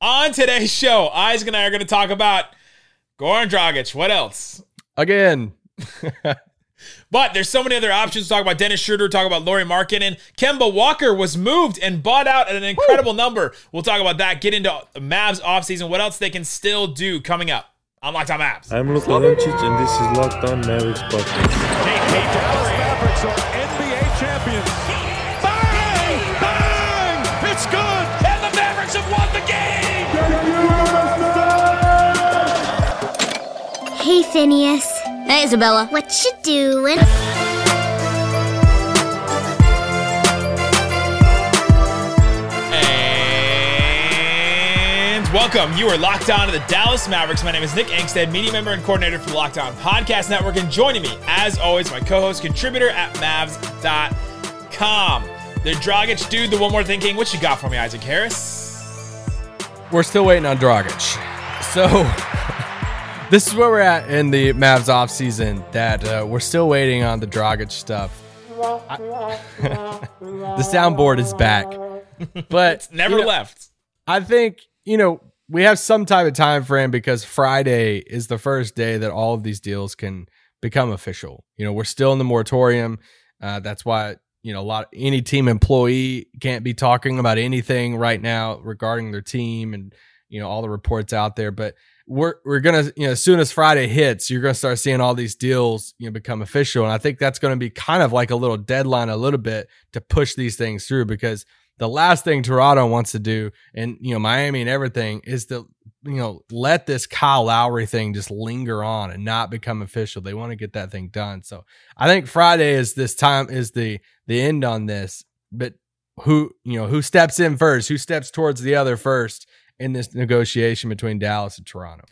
On today's show, Isaac and I are going to talk about Goran Dragic. What else? Again. but there's so many other options to talk about. Dennis Schroeder, talk about Lauri Markkanen. Kemba Walker was moved and bought out at an incredible Woo. number. We'll talk about that. Get into Mavs offseason, what else they can still do coming up on Locked On Mavs. I'm Luka Doncic, and this is Locked On Mavericks podcast. Hey, Phineas. Hey, Isabella. What you doing? And welcome. You are locked on to the Dallas Mavericks. My name is Nick Angstadt, media member and coordinator for the Locked On Podcast Network. And joining me, as always, my co-host, contributor at Mavs.com. The Dragic dude, the one more thinking. What you got for me, Isaac Harris? We're still waiting on Dragic. So this is where we're at in the Mavs offseason that uh, we're still waiting on the Dragic stuff. I, the soundboard is back, but it's never you know, left. I think you know we have some type of time frame because Friday is the first day that all of these deals can become official. You know, we're still in the moratorium. Uh, that's why you know a lot any team employee can't be talking about anything right now regarding their team and you know all the reports out there, but we're we're gonna you know as soon as Friday hits, you're gonna start seeing all these deals you know become official, and I think that's gonna be kind of like a little deadline, a little bit to push these things through because the last thing Toronto wants to do, and you know Miami and everything, is to you know let this Kyle Lowry thing just linger on and not become official. They want to get that thing done. So I think Friday is this time is the the end on this, but who you know who steps in first, who steps towards the other first in this negotiation between Dallas and Toronto.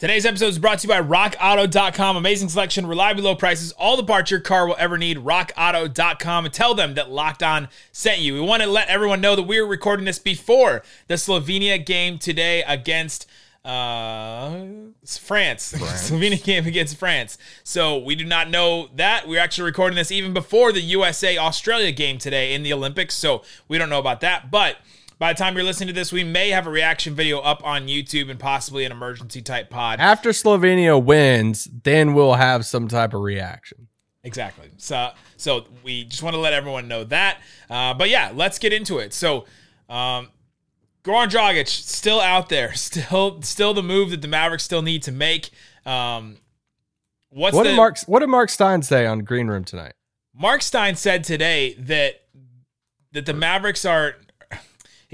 Today's episode is brought to you by RockAuto.com. Amazing selection, reliably low prices, all the parts your car will ever need. RockAuto.com and tell them that Locked On sent you. We want to let everyone know that we are recording this before the Slovenia game today against uh, France. France. Slovenia game against France. So we do not know that. We're actually recording this even before the USA Australia game today in the Olympics. So we don't know about that. But by the time you're listening to this, we may have a reaction video up on YouTube and possibly an emergency type pod. After Slovenia wins, then we'll have some type of reaction. Exactly. So, so we just want to let everyone know that. Uh, but yeah, let's get into it. So, um, Goran Dragic still out there, still, still the move that the Mavericks still need to make. Um, what's what the, did Mark? What did Mark Stein say on Green Room tonight? Mark Stein said today that that the Mavericks are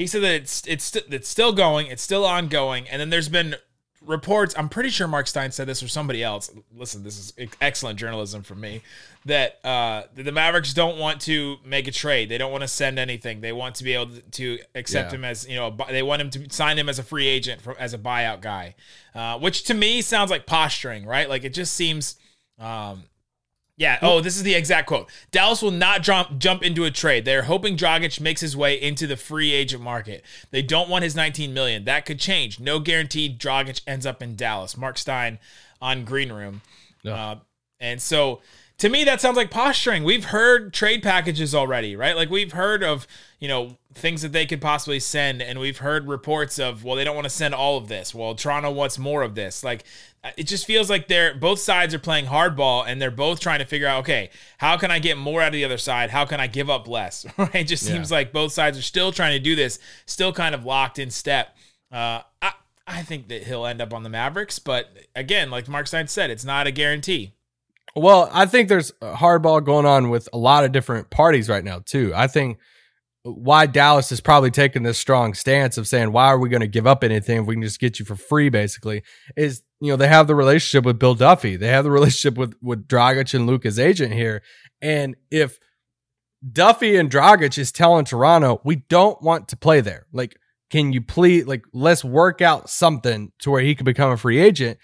he said that it's it's it's still going, it's still ongoing, and then there's been reports. I'm pretty sure Mark Stein said this or somebody else. Listen, this is excellent journalism from me. That uh, the Mavericks don't want to make a trade. They don't want to send anything. They want to be able to accept yeah. him as you know. They want him to sign him as a free agent for, as a buyout guy, uh, which to me sounds like posturing, right? Like it just seems. Um, yeah. Oh, this is the exact quote. Dallas will not jump jump into a trade. They're hoping Dragic makes his way into the free agent market. They don't want his 19 million. That could change. No guarantee Dragic ends up in Dallas. Mark Stein on Green Room. Uh, and so to me that sounds like posturing. We've heard trade packages already, right? Like we've heard of, you know, things that they could possibly send and we've heard reports of, well, they don't want to send all of this. Well, Toronto wants more of this. Like it just feels like they're both sides are playing hardball and they're both trying to figure out okay how can i get more out of the other side? How can i give up less? Right? It just seems yeah. like both sides are still trying to do this still kind of locked in step. Uh, I, I think that he'll end up on the mavericks but again like mark stein said it's not a guarantee. Well i think there's hardball going on with a lot of different parties right now too. I think why Dallas is probably taking this strong stance of saying, why are we going to give up anything if we can just get you for free, basically, is, you know, they have the relationship with Bill Duffy. They have the relationship with, with Dragic and Luka's agent here. And if Duffy and Dragic is telling Toronto, we don't want to play there. Like, can you please, like, let's work out something to where he can become a free agent.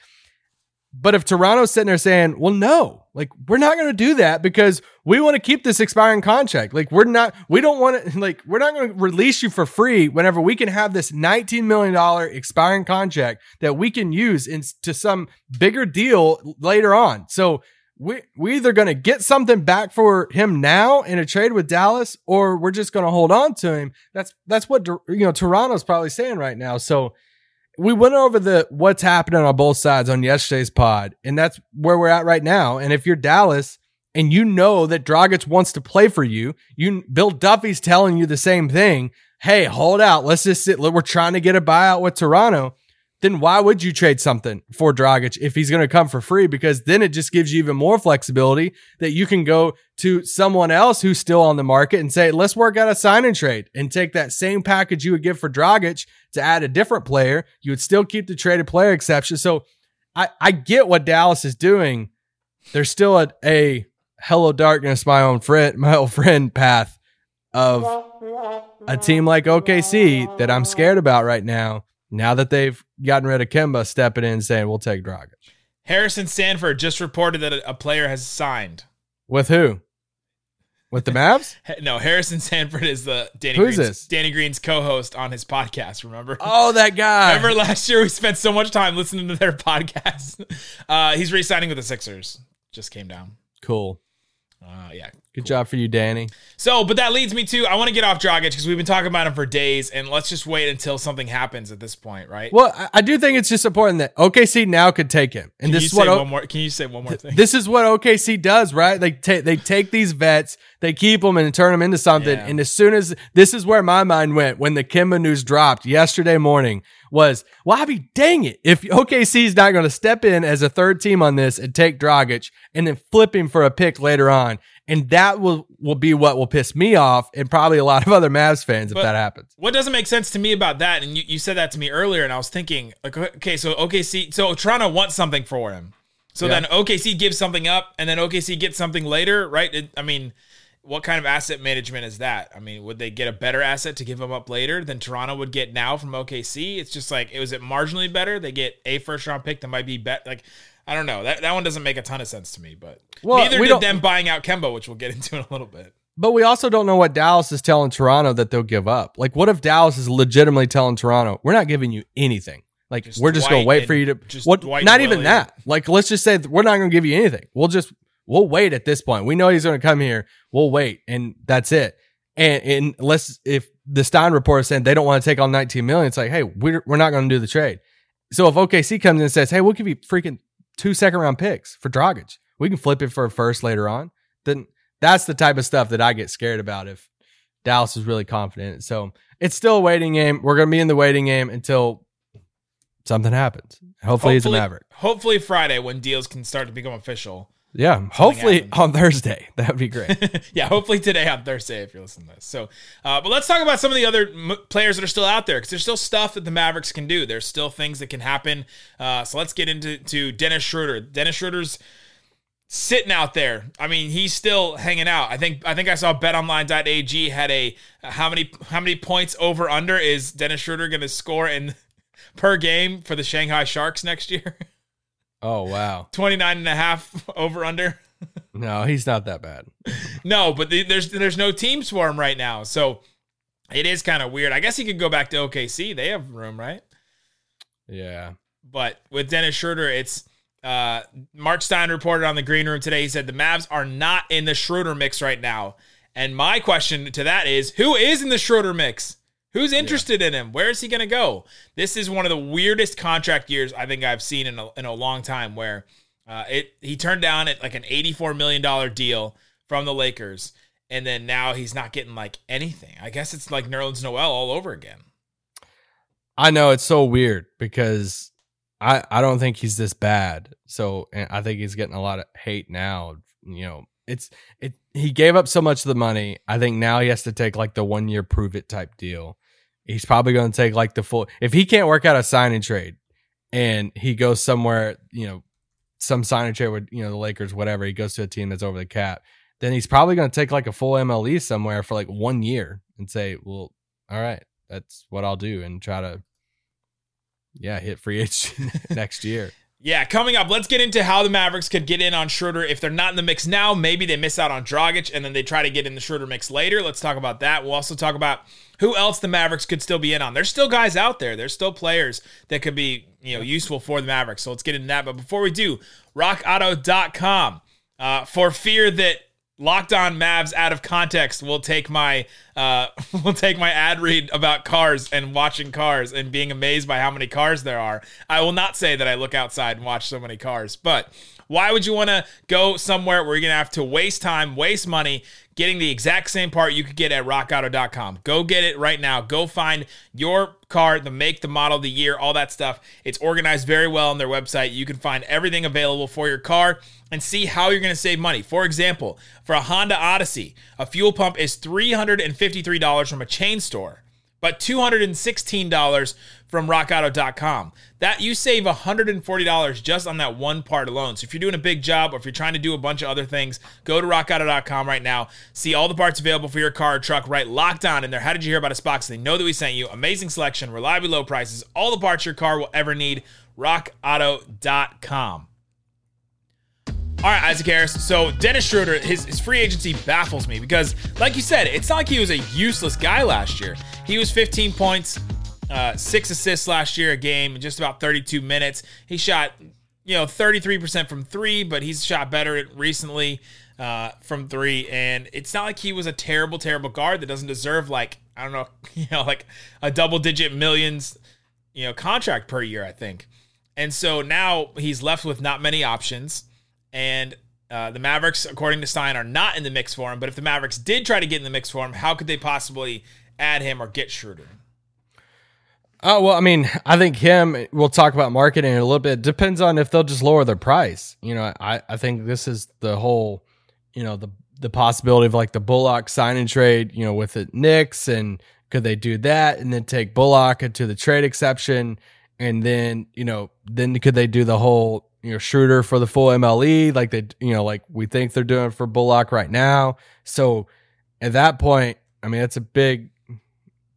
But if Toronto's sitting there saying, well, no, like we're not going to do that because we want to keep this expiring contract. Like we're not, we don't want to, like, we're not going to release you for free whenever we can have this $19 million expiring contract that we can use into some bigger deal later on. So we we either going to get something back for him now in a trade with Dallas, or we're just going to hold on to him. That's that's what you know Toronto's probably saying right now. So we went over the what's happening on both sides on yesterday's pod, and that's where we're at right now. And if you're Dallas and you know that Dragic wants to play for you, you Bill Duffy's telling you the same thing. Hey, hold out. Let's just sit. We're trying to get a buyout with Toronto then why would you trade something for Dragic if he's going to come for free? Because then it just gives you even more flexibility that you can go to someone else who's still on the market and say, let's work out a sign and trade and take that same package you would give for Dragic to add a different player. You would still keep the traded player exception. So I, I get what Dallas is doing. There's still a, a hello darkness, my own friend, my old friend path of a team like OKC that I'm scared about right now now that they've gotten rid of Kemba, stepping in and saying, we'll take Dragic. Harrison Sanford just reported that a player has signed. With who? With the Mavs? no, Harrison Sanford is the Danny Who's Green's, this? Danny Green's co-host on his podcast. Remember? Oh, that guy. Remember last year we spent so much time listening to their podcast. Uh, he's re-signing with the Sixers. Just came down. Cool. Uh, yeah, Good job for you, Danny. So, but that leads me to I want to get off Dragic because we've been talking about him for days, and let's just wait until something happens at this point, right? Well, I, I do think it's just important that OKC now could take him, and Can this you is what say more? Can you say one more thing? this is what OKC does, right? They take they take these vets, they keep them and turn them into something. Yeah. And as soon as this is where my mind went when the Kemba news dropped yesterday morning was, well, I'd be dang it if OKC is not going to step in as a third team on this and take Dragic and then flip him for a pick later on. And that will will be what will piss me off and probably a lot of other Mavs fans if But- that happens. What doesn't make sense to me about that, and you, you said that to me earlier, and I was thinking, like, okay, so OKC, so Toronto wants something for him. So Yeah. then OKC gives something up, and then OKC gets something later, right? It, I mean, what kind of asset management is that? I mean, would they get a better asset to give him up later than Toronto would get now from OKC? It's just like, was it marginally better? They get a first round pick that might be bet like. I don't know. That that one doesn't make a ton of sense to me, but Well, neither we did them buying out Kemba, which we'll get into in a little bit. But we also don't know what Dallas is telling Toronto that they'll give up. Like, what if Dallas is legitimately telling Toronto, "We're not giving you anything. Like, Just we're just going to wait for you to just what? Dwight not even that. Like, let's just say we're not going to give you anything. We'll just we'll wait at this point. We know he's going to come here. We'll wait, and that's it. And, and unless if the Stein report is saying they don't want to take on 19 million, it's like, hey, we're we're not going to do the trade. So if OKC comes in and says, hey, we'll give you freaking two second round picks for Dragic, we can flip it for a first later on. Then that's the type of stuff that I get scared about if Dallas is really confident. So it's still a waiting game. We're going to be in the waiting game until something happens. Hopefully, he's a Maverick. Hopefully Friday when deals can start to become official. Yeah. Hopefully on Thursday. That would be great. yeah, hopefully today on Thursday if you're listening to this. So, uh, but let's talk about some of the other m- players that are still out there because there's still stuff that the Mavericks can do. There's still things that can happen. Uh, so let's get into to Dennis Schroeder. Dennis Schroeder's sitting out there. I mean, he's still hanging out. I think I think I saw BetOnline.ag had a how many how many points over under is Dennis Schroeder going to score in per game for the Shanghai Sharks next year? Oh, wow. 29 and a half over under. No, he's not that bad. No, but the, there's there's no teams for him right now, so it is kind of weird. I guess he could go back to OKC. They have room, right? Yeah. But with Dennis Schroeder, it's uh, Mark Stein reported on the green room today. He said the Mavs are not in the Schroeder mix right now. And my question to that is, who is in the Schroeder mix? Who's interested in him? Where is he going to go? This is one of the weirdest contract years I think I've seen in a, in a long time. Where uh, it he turned down at like an eighty four million dollar deal from the Lakers, and then now he's not getting like anything. I guess it's like Nerlens Noel all over again. I know it's so weird because I I don't think he's this bad. So and I think he's getting a lot of hate now. You know, it's it. He gave up so much of the money. I think now he has to take like the one year prove it type deal. He's probably going to take like the full. If he can't work out a sign and trade, and he goes somewhere, you know, some sign and trade with you know the Lakers, whatever. He goes to a team that's over the cap. Then he's probably going to take like a full MLE somewhere for like one year and say, "Well, all right, that's what I'll do," and try to yeah, hit free agent next year. Yeah, coming up, let's get into how the Mavericks could get in on Schroeder. If they're not in the mix now, maybe they miss out on Dragic and then they try to get in the Schroeder mix later. Let's talk about that. We'll also talk about who else the Mavericks could still be in on. There's still guys out there. There's still players that could be, you know, useful for the Mavericks. So let's get into that. But before we do, rockauto.com. uh, for fear that Locked On Mavs out of context will take my uh, will take my ad read about cars and watching cars and being amazed by how many cars there are. I will not say that I look outside and watch so many cars, but why would you want to go somewhere where you're going to have to waste time, waste money getting the exact same part you could get at rockauto.com? Go get it right now. Go find your car, the make, the model, the year, all that stuff. It's organized very well on their website. You can find everything available for your car and see how you're going to save money. For example, for a Honda Odyssey, a fuel pump is $353 from a chain store but $216 from rockauto.com. That you save $140 just on that one part alone. So if you're doing a big job or if you're trying to do a bunch of other things, go to rockauto.com right now. See all the parts available for your car or truck right locked on in there. How did you hear about us box? They know that we sent you. Amazing selection, reliably low prices, all the parts your car will ever need. rockauto.com. All right, Isaac Harris. So Dennis Schroeder, his, his free agency baffles me because, like you said, it's not like he was a useless guy last year. He was 15 points, uh, six assists last year a game in just about 32 minutes. He shot, you know, 33% from three, but he's shot better recently uh, from three. And it's not like he was a terrible, terrible guard that doesn't deserve like I don't know, you know, like a double digit millions, you know, contract per year. I think. And so now he's left with not many options. And uh, the Mavericks, according to Stein, are not in the mix for him. But if the Mavericks did try to get in the mix for him, how could they possibly add him or get Schroeder? Oh well, I mean, I think him. We'll talk about Markkanen in a little bit. Depends on if they'll just lower their price. You know, I I think this is the whole, you know, the the possibility of like the Bullock sign and trade. You know, with the Knicks, and could they do that and then take Bullock into the trade exception, and then you know, then could they do the whole you know Schroeder for the full MLE like they you know like we think they're doing for Bullock right now. So at that point, I mean, it's a big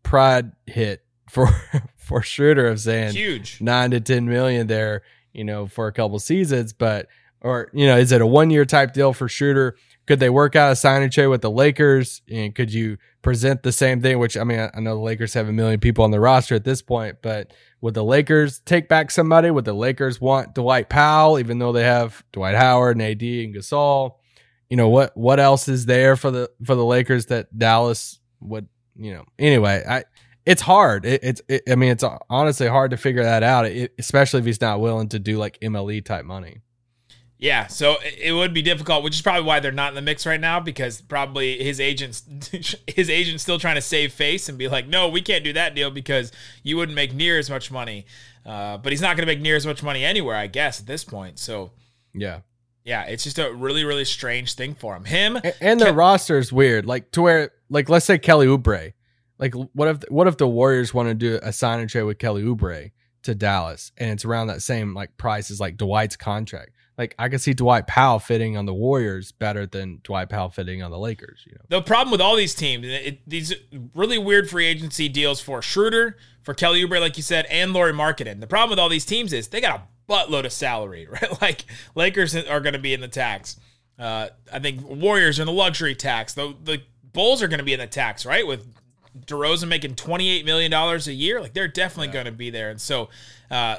pride hit for for Schroeder of saying Huge. nine to ten million there, you know, for a couple seasons. But or you know, is it a one year type deal for Schroeder? Could they work out a signing trade with the Lakers? And could you present the same thing? Which I mean, I know the Lakers have a million people on the roster at this point, but would the Lakers take back somebody? Would the Lakers want Dwight Powell, even though they have Dwight Howard and AD and Gasol? You know what? What else is there for the for the Lakers that Dallas would? You know. Anyway, I it's hard. It, it's it, I mean, it's honestly hard to figure that out, it, especially if he's not willing to do like MLE type money. Yeah, so it would be difficult, which is probably why they're not in the mix right now because probably his agent's his agent's still trying to save face and be like, no, we can't do that deal because you wouldn't make near as much money. Uh, but he's not going to make near as much money anywhere, I guess, at this point. So yeah, yeah, it's just a really really strange thing for him. Him and, and the Ke- roster is weird, like to where like let's say Kelly Oubre, like what if what if the Warriors want to do a sign and trade with Kelly Oubre to Dallas and it's around that same like price as like Dwight's contract like I could see Dwight Powell fitting on the Warriors better than Dwight Powell fitting on the Lakers. You know, the problem with all these teams, it, these really weird free agency deals for Schroeder, for Kelly Oubre, like you said, and Lauri Markkanen. The problem with all these teams is they got a buttload of salary, right? Like Lakers are going to be in the tax. Uh, I think Warriors are in the luxury tax. The the Bulls are going to be in the tax, right? With DeRozan making twenty eight million dollars a year, like they're definitely yeah. going to be there. And so, uh,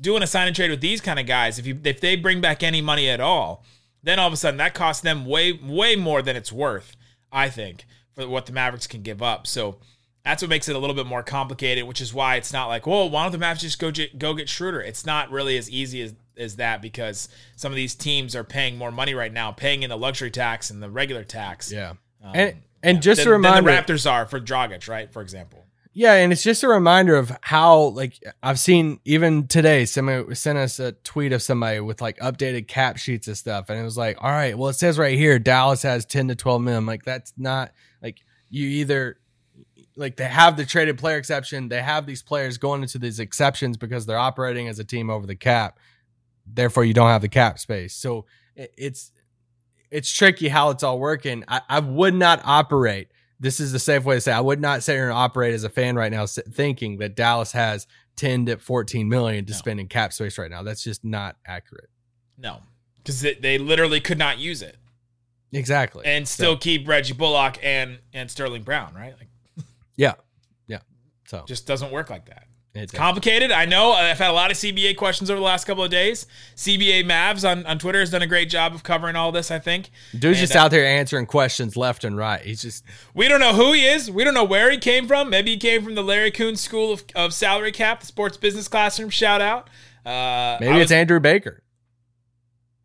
doing a sign and trade with these kind of guys, if you if they bring back any money at all, then all of a sudden that costs them way way more than it's worth. I think for what the Mavericks can give up. So that's what makes it a little bit more complicated, which is why it's not like, well, why don't the Mavericks just go go get Schroeder? It's not really as easy as as that because some of these teams are paying more money right now, paying in the luxury tax and the regular tax. Yeah, um, and and yeah, just than, a reminder, the Raptors are for Dragic, right? For example. Yeah, and it's just a reminder of how like I've seen even today somebody sent us a tweet of somebody with like updated cap sheets and stuff, and it was like, all right, well it says right here Dallas has ten to twelve million. Like that's not like you either like they have the traded player exception, they have these players going into these exceptions because they're operating as a team over the cap. Therefore, you don't have the cap space. So it's it's tricky how it's all working. I, I would not operate this is the safe way to say I would not sit here and operate as a fan right now thinking that Dallas has 10 to 14 million to no. spend in cap space right now. That's just not accurate. No, because they, they literally could not use it. Exactly. And still so. keep Reggie Bullock and, and Sterling Brown, right? Like, yeah. Yeah. So just doesn't work like that. It does. complicated. I know. I've had a lot of CBA questions over the last couple of days. CBA Mavs on, on Twitter has done a great job of covering all this, I think. Dude's And, just uh, out there answering questions left and right. He's just We don't know who he is. We don't know where he came from. Maybe he came from the Larry Coon School of, of Salary Cap, the sports business classroom. Shout out. Uh, maybe I it's Andrew Baker.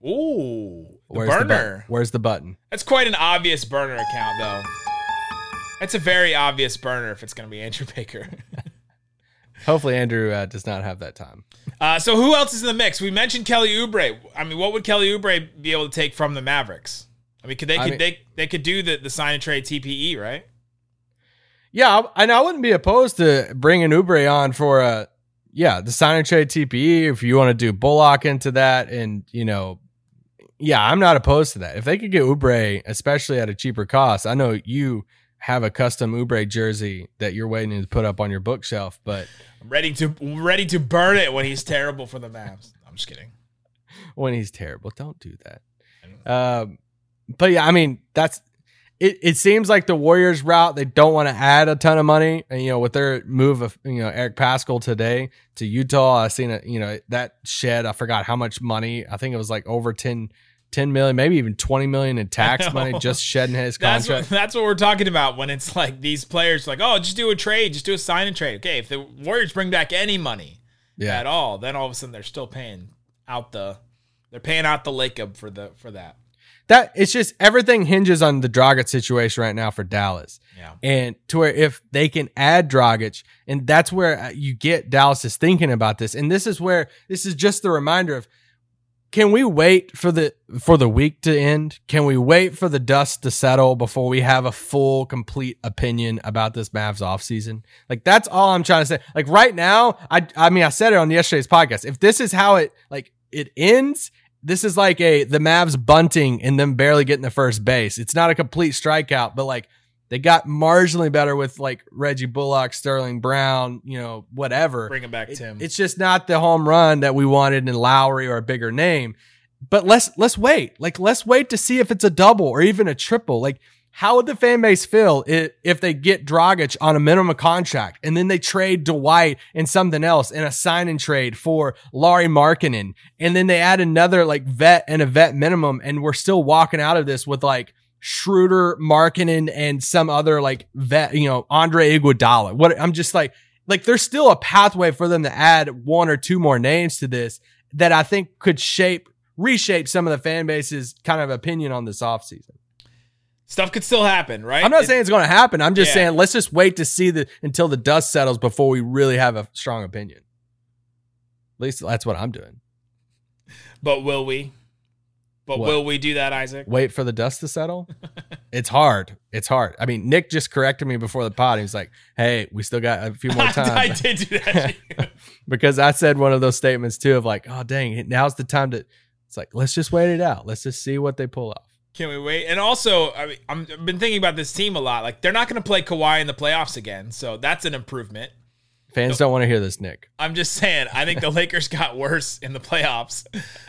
Ooh, the Where's the burner. button? Where's the button? That's quite an obvious burner account, though. That's a very obvious burner if it's going to be Andrew Baker. Hopefully, Andrew uh, does not have that time. uh, so who else is in the mix? We mentioned Kelly Oubre. I mean, what would Kelly Oubre be able to take from the Mavericks? I mean, could they I could mean- they they could do the the sign and trade TPE, right? Yeah, I- and I wouldn't be opposed to bringing Oubre on for a yeah the sign and trade TPE if you want to do Bullock into that, and you know, yeah, I'm not opposed to that. If they could get Oubre, especially at a cheaper cost, I know you have a custom Oubre jersey that you're waiting to put up on your bookshelf, but I'm ready to ready to burn it when he's terrible for the Mavs. I'm just kidding. when he's terrible, don't do that. Um, but yeah, I mean that's it. It seems like the Warriors route they don't want to add a ton of money, and you know with their move of you know Eric Paschall today to Utah, I seen it. You know that shed. I forgot how much money. I think it was like over 10, 10 million, maybe even twenty million in tax money just shedding his That's contract. what, that's what we're talking about when it's like these players like, oh, just do a trade, just do a sign and trade. Okay, if the Warriors bring back any money yeah, at all, then all of a sudden they're still paying out the they're paying out the Lacob for the for that. that it's just everything hinges on the Dragic situation right now for Dallas. Yeah. And to where if they can add Dragic, and that's where uh, you get Dallas is thinking about this. And this is where this is just the reminder of can we wait for the for the week to end? Can we wait for the dust to settle before we have a full complete opinion about this Mavs offseason? Like that's all I'm trying to say. Like right now, I I mean I said it on yesterday's podcast. If this is how it like it ends, this is like a the Mavs bunting and them barely getting the first base. It's not a complete strikeout, but like they got marginally better with like Reggie Bullock, Sterling Brown, you know, whatever. Bring him back, It- Tim. it's just not the home run that we wanted in Lowry or a bigger name. But let's let's wait. Like let's wait to see if it's a double or even a triple. Like how would the fan base feel if, if they get Dragic on a minimum contract and then they trade Dwight and something else in a sign and trade for Lauri Markkanen and then they add another like vet and a vet minimum and we're still walking out of this with like Schroeder, Markkanen, and some other like vet, you know, Andre Iguodala. What I'm just like, like there's still a pathway for them to add one or two more names to this that I think could shape, reshape some of the fan base's kind of opinion on this offseason. Stuff could still happen, right? I'm not It- saying it's going to happen. I'm just Yeah. saying let's just wait to see the until the dust settles before we really have a strong opinion. At least that's what I'm doing. But will we? But What? will we do that, Isaac? Wait for the dust to settle. it's hard. It's hard. I mean, Nick just corrected me before the pod. He's like, "Hey, we still got a few more time." I did do that. because I said one of those statements too of like, "Oh dang, now's the time to." It's like let's just wait it out. Let's just see what they pull off. Can we wait? And also, I mean, I'm, I've been thinking about this team a lot. Like, they're not going to play Kawhi in the playoffs again, so that's an improvement. Fans don't want to hear this, Nick. I'm just saying, I think the Lakers got worse in the playoffs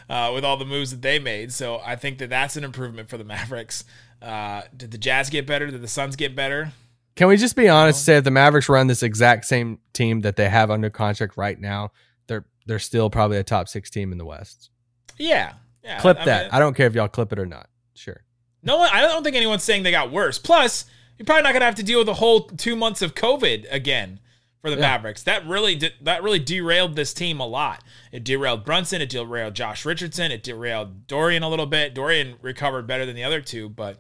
uh, with all the moves that they made. So I think that that's an improvement for the Mavericks. Uh, did the Jazz get better? Did the Suns get better? Can we just be honest? and Say if the Mavericks run this exact same team that they have under contract right now, they're they're still probably a top six team in the West. Yeah. yeah Clip I that. mean, I don't care if y'all clip it or not. Sure. no one. I don't think anyone's saying they got worse. Plus, you're probably not going to have to deal with a whole two months of COVID again for the Yeah. Mavericks. That really that really derailed this team a lot. It derailed Brunson. It derailed Josh Richardson. It derailed Dorian a little bit. Dorian recovered better than the other two, but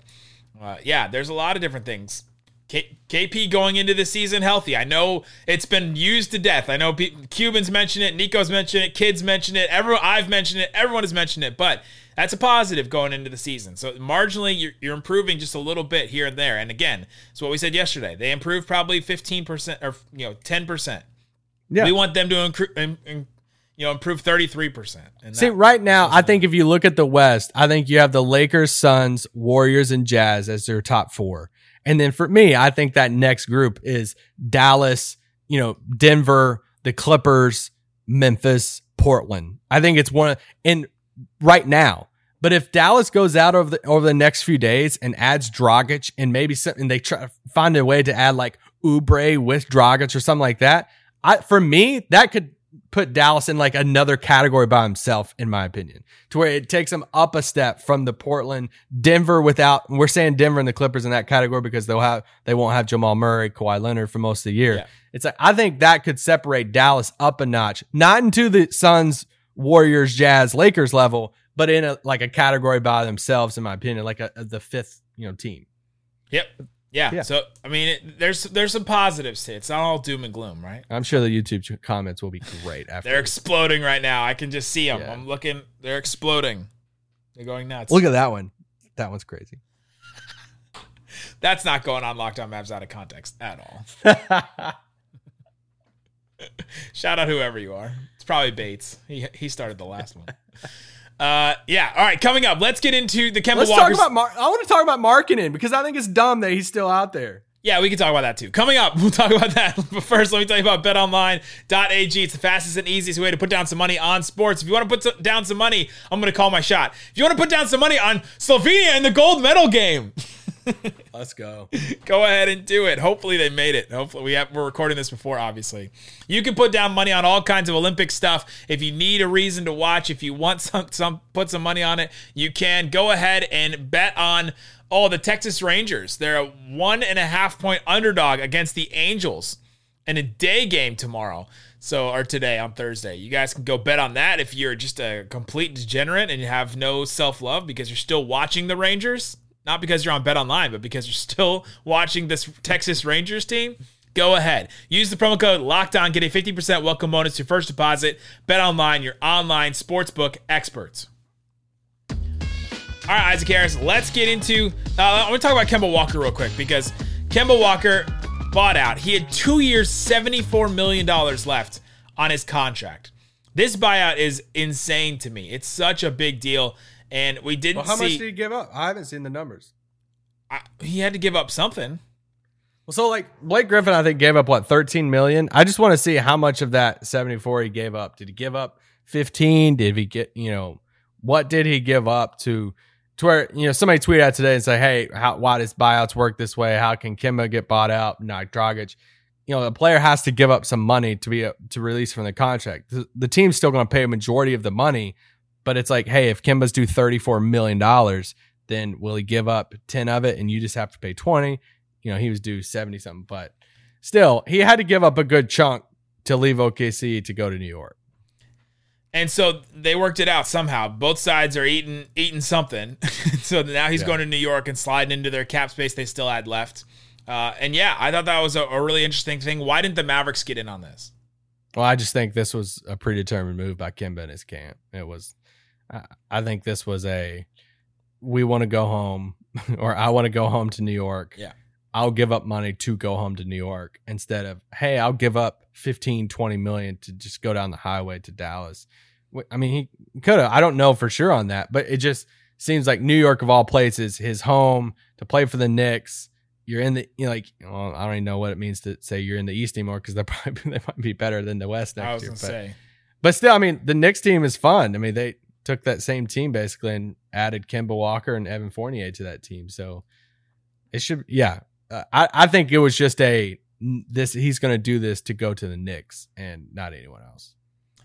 uh, yeah, there's a lot of different things. K- KP going into the season healthy. I know it's been used to death. I know pe- Cubans mention it, Nico's mentioned it, kids mention it, everyone I've mentioned it, everyone has mentioned it, but that's a positive going into the season. So marginally, you're, you're improving just a little bit here and there. And again, it's what we said yesterday. They improved probably 15% or you know 10%. Yeah. We want them to in, you know improve 33%. And See, right now, I think if you look at the West, I think you have the Lakers, Suns, Warriors, and Jazz as their top four. And then for me, I think that next group is Dallas, you know, Denver, the Clippers, Memphis, Portland. I think it's one of, and right now. But if Dallas goes out over the over the next few days and adds Dragic and maybe something they try find a way to add like Oubre with Dragic or something like that, I for me that could put Dallas in like another category by himself, in my opinion, to where it takes him up a step from the Portland, Denver without. We're saying Denver and the Clippers in that category because they'll have they won't have Jamal Murray, Kawhi Leonard for most of the year. Yeah. It's like I think that could separate Dallas up a notch, not into the Suns, Warriors, Jazz, Lakers level, but in a like a category by themselves, in my opinion, like a, the fifth you know team. Yep. Yeah. Yeah. So I mean, it, there's there's some positives to it. It's not all doom and gloom, right? I'm sure the YouTube comments will be great after. They're exploding right now. I can just see them. Yeah. I'm looking. They're exploding. They're going nuts. Look at that one. That one's crazy. That's not going on Locked On Mavs out of context at all. Shout out whoever you are. It's probably Bates. He he started the last one. Uh, yeah. All right. Coming up, let's get into the Kemba Let's Walker. talk about. Mar- I want to talk about Markkanen because I think it's dumb that he's still out there. Yeah, we can talk about that too. Coming up, we'll talk about that. But first, let me tell you about betonline.ag. It's the fastest and easiest way to put down some money on sports. If you want to put down some money, I'm going to call my shot. If you want to put down some money on Slovenia in the gold medal game, Let's go. go ahead and do it. Hopefully they made it. Hopefully we have we're recording this before obviously. You can put down money on all kinds of Olympic stuff. If you need a reason to watch, if you want some some put some money on it, you can go ahead and bet on oh the Texas Rangers. They're a one and a half point underdog against the Angels in a day game tomorrow. So or today on Thursday. You guys can go bet on that if you're just a complete degenerate and you have no self-love because you're still watching the Rangers. Not because you're on Bet Online, but because you're still watching this Texas Rangers team. Go ahead. Use the promo code LOCKDOWN. Get a 50% welcome bonus to your first deposit. Bet Online, your online sportsbook experts. All right, Isaac Harris, let's get into. Uh, I want to talk about Kemba Walker real quick because Kemba Walker bought out. He had two years, $74 million left on his contract. This buyout is insane to me. It's such a big deal. And we didn't Well, how see. much did he give up? I haven't seen the numbers. I, he had to give up something. Well, so like Blake Griffin, I think gave up what 13 million. I just want to see how much of that 74 he gave up. Did he give up 15? Did he get you know what did he give up to to where you know somebody tweeted out today and say, hey, how why does buyouts work this way? How can Kemba get bought out? Not Dragic. You know, a player has to give up some money to be uh, to release from the contract. The, the team's still going to pay a majority of the money, but it's like, hey, if Kemba's due 34 million dollars, then will he give up 10 of it and you just have to pay 20? You know, he was due 70 something, but still, he had to give up a good chunk to leave OKC to go to New York. And so they worked it out somehow. Both sides are eating eating something. so now he's Yeah. going to New York and sliding into their cap space they still had left. Uh, and yeah, I thought that was a, a really interesting thing. Why didn't the Mavericks get in on this? Well, I just think this was a predetermined move by Kemba and his camp. It was, I, I think this was a, we want to go home, or I want to go home to New York. Yeah. I'll give up money to go home to New York instead of, hey, I'll give up 15, 20 million to just go down the highway to Dallas. I mean, he could have. I don't know for sure on that, but it just seems like New York, of all places, his home to play for the Knicks. You're in the, you know, like, well, I don't even know what it means to say you're in the East anymore because they probably they might be better than the West next I was year. but- say. but still, I mean, the Knicks team is fun. I mean, they took that same team basically and added Kemba Walker and Evan Fournier to that team. So it should, yeah. Uh, I, I think it was just a this he's going to do this to go to the Knicks and not anyone else.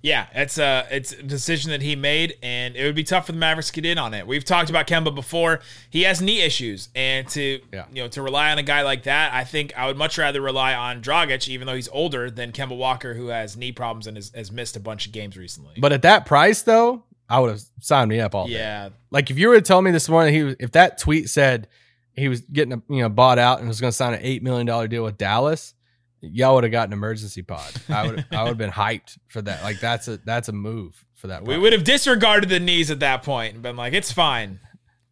Yeah, it's a it's a decision that he made, and it would be tough for the Mavericks to get in on it. We've talked about Kemba before; he has knee issues, and to Yeah. you know to rely on a guy like that, I think I would much rather rely on Dragic, even though he's older, than Kemba Walker, who has knee problems and has, has missed a bunch of games recently. But at that price, though, I would have signed me up all day. yeah, Like if you were to tell me this morning he was, if that tweet said he was getting a, you know bought out and was going to sign an eight million dollar deal with Dallas, y'all would have got an emergency pod. I would I would have been hyped for that. Like that's a that's a move for that. we price. would have disregarded the knees at that point and been like, "It's fine,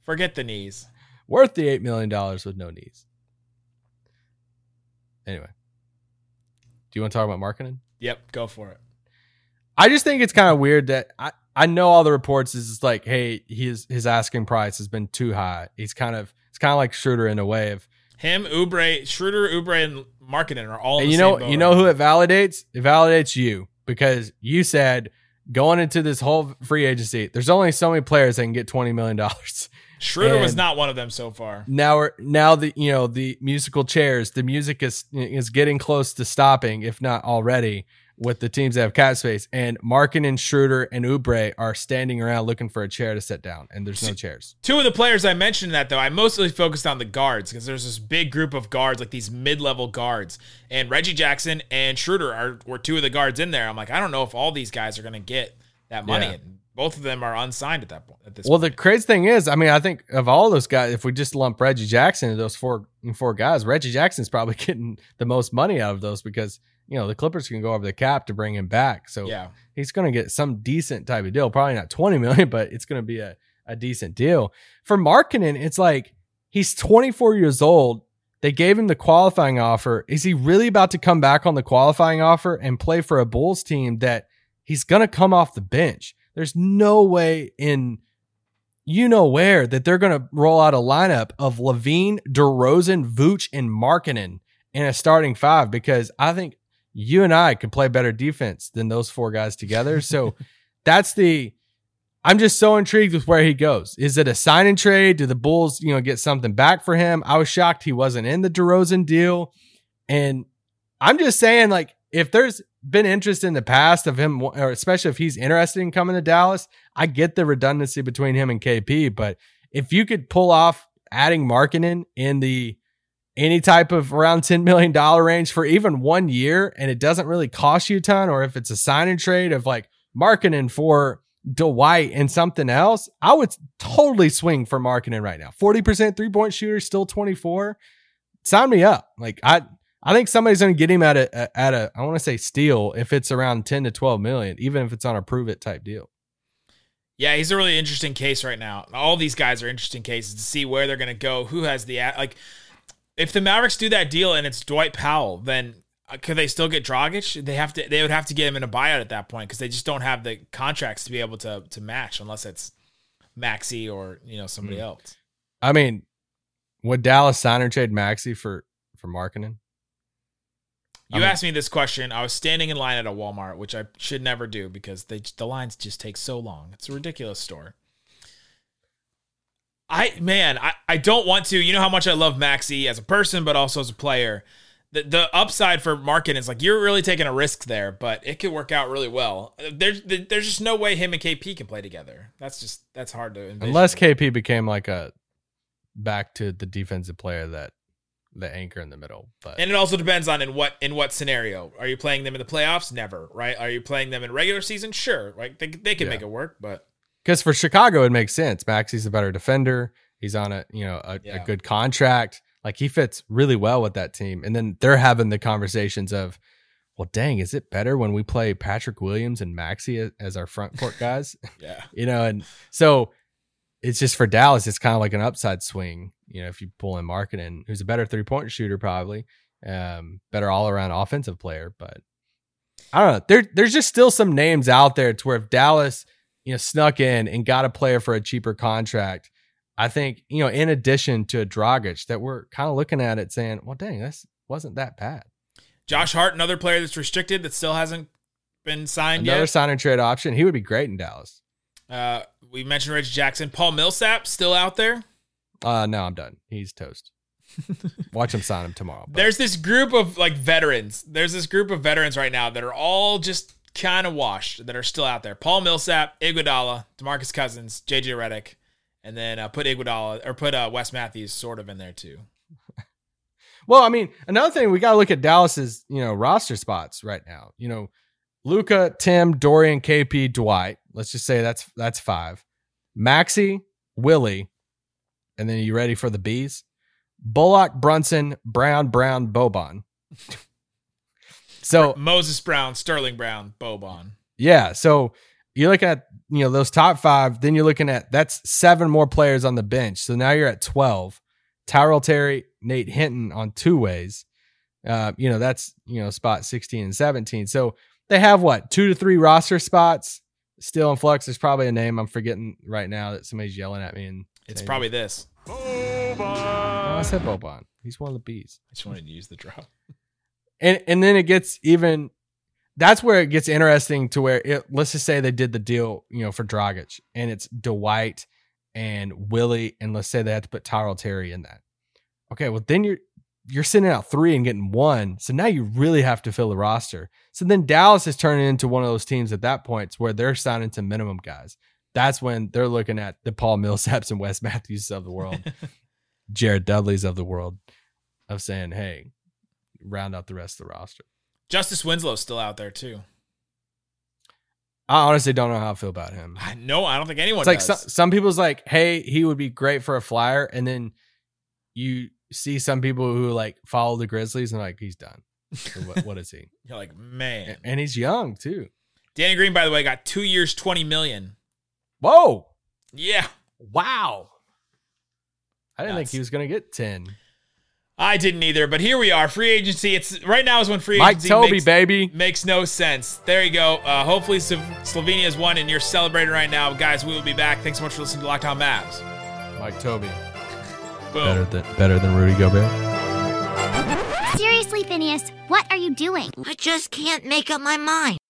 forget the knees." worth the eight million dollars with no knees. Anyway, do you want to talk about Markkanen? Yep, go for it. I just think it's kind of weird that I, I know all the reports is like, hey, his his asking price has been too high. He's kind of it's kind of like Schroeder in a way of, Him, Oubre, Schroeder, Oubre, and Markkanen are all. and you know you know right who now. it validates? It validates you because you said going into this whole free agency, there's only so many players that can get twenty million dollars. Schroeder was not one of them so far. now we're now the you know the musical chairs the music is is getting close to stopping if not already with the teams that have cap space and Markkanen and Schroeder and Oubre are standing around looking for a chair to sit down and there's no chairs Two of the players I mentioned in that though, I mostly focused on the guards because there's this big group of guards, like these mid-level guards, and Reggie Jackson and Schroeder are were two of the guards in there. I'm like, I don't know if all these guys are going to get that money. Yeah. And both of them are unsigned at that point. At this well the crazy thing is I mean I think of all those guys if we just lump Reggie Jackson into those four four guys Reggie Jackson's probably getting the most money out of those because you know the Clippers can go over the cap to bring him back so yeah, he's going to get some decent type of deal. Probably not 20 million, but it's going to be a, a decent deal. For Markkanen, it's like he's 24 years old. They gave him the qualifying offer. Is he really about to come back on the qualifying offer and play for a Bulls team that he's going to come off the bench? There's no way in you know where that they're going to roll out a lineup of LaVine, DeRozan, Vooch, and Markkanen in a starting five because I think you and I could play better defense than those four guys together. So that's the I'm just so intrigued with where he goes. Is it a sign and trade? Do the Bulls, you know, get something back for him? I was shocked he wasn't in the DeRozan deal. And I'm just saying, like, if there's been interest in the past of him, or especially if he's interested in coming to Dallas, I get the redundancy between him and KP. But if you could pull off adding Markkanen in the any type of around $10 million range for even one year and it doesn't really cost you a ton, or if it's a sign and trade of like Markkanen for Dwight and something else, I would totally swing for Markkanen right now. 40% three point shooter, still 24. Sign me up. Like I I think somebody's going to get him at a at a I want to say steal if it's around 10 to 12 million, even if it's on a prove it type deal. yeah, he's a really interesting case right now. All these guys are interesting cases to see where they're going to go. Who has the like? If the Mavericks do that deal and it's Dwight Powell, then uh, could they still get Dragic? They have to. They would have to get him in a buyout at that point because they just don't have the contracts to be able to to match unless it's Maxi or you know somebody Hmm. else. I mean, would Dallas sign or trade Maxi for for Markkanen? You I mean- asked me this question. I was standing in line at a Walmart, which I should never do because they the lines just take so long. It's a ridiculous store. I man, I, I don't want to. You know how much I love Maxi as a person, but also as a player. The the upside for market is like you're really taking a risk there, but it could work out really well. There's there's just no way him and KP can play together. That's just that's hard to envision. Unless KP became like a back to the defensive player that the anchor in the middle. But And it also depends on in what in what scenario. Are you playing them in the playoffs? Never, right? Are you playing them in regular season? Sure, right? They, they can Yeah. make it work, but because for Chicago it makes sense. Maxi's a better defender. He's on a you know a, Yeah. a good contract. Like he fits really well with that team. And then they're having the conversations of, well, dang, is it better when we play Patrick Williams and Maxi as, our front court guys? yeah. you know, and so it's just for Dallas, it's kind of like an upside swing. You know, if you pull in Markkanen, who's a better three point shooter, probably, um, better all around offensive player, but I don't know. There, there's just still some names out there to where if Dallas, you know, snuck in and got a player for a cheaper contract, I think, you know, in addition to a Dragic, that we're kind of looking at it saying, well, dang, this wasn't that bad. Josh Hart, another player that's restricted that still hasn't been signed Another yet. Another sign and trade option. He would be great in Dallas. Uh, we mentioned Reggie Jackson. Paul Millsap still out there. Uh, no, I'm done. He's toast. Watch him sign him tomorrow. but- There's this group of like veterans. There's this group of veterans right now that are all just kind of washed that are still out there. Paul Millsap, Iguodala, DeMarcus Cousins, JJ Redick, and then uh, put Iguodala or put uh, Wes Matthews sort of in there too. Well, I mean, another thing we got to look at Dallas's, you know, roster spots right now. You know, Luka, Tim, Dorian, KP, Dwight. Let's just say that's that's five. Maxi, Willie, and then you ready for the bees? Bullock, Brunson, Brown, Brown, Boban. so Moses Brown, Sterling Brown, Boban. yeah, so you're looking at you know those top five. Then you're looking at that's seven more players on the bench. So now you're at twelve. Tyrell Terry, Nate Hinton on two ways. Uh, you know that's you know spot sixteen and seventeen. So they have what two to three roster spots still in flux. There's probably a name I'm forgetting right now that somebody's yelling at me. And It's saying- probably this. Oh, I said Boban. He's one of the bees. I just wanted to use the drop. and and then it gets even that's where it gets interesting to where it, let's just say they did the deal you know for Dragic and it's Dwight and Willie, and let's say they had to put Tyrell Terry in that. Okay, well then you're you're sending out three and getting one. So now you really have to fill the roster. So then Dallas is turning into one of those teams at that point where they're signing to minimum guys. That's when they're looking at the Paul Millsaps and Wes Matthews of the world, Jared Dudley's of the world, of saying, hey, round out the rest of the roster. Justice Winslow's still out there too. I honestly don't know how I feel about him. I no, I don't think anyone It's like some, some people's like, hey, he would be great for a flyer. And then you see some people who like follow the Grizzlies and like, he's done. What, what is he? You're like, man. And- he's young too. Danny Green, by the way, got two years, twenty million. Whoa. Yeah, Wow. I didn't Nuts. think he was going to get 10. I didn't either. But here we are, free agency. It's right now is when free Mike agency Tobey, makes, baby. makes no sense. There you go. Uh, hopefully, Slo- Slovenia's won, and you're celebrating right now, guys. We will be back. Thanks so much for listening to Locked On Mavs. Mike Tobey. Boom. Better than better than Rudy Gobert. Seriously, Phineas, what are you doing? I just can't make up my mind.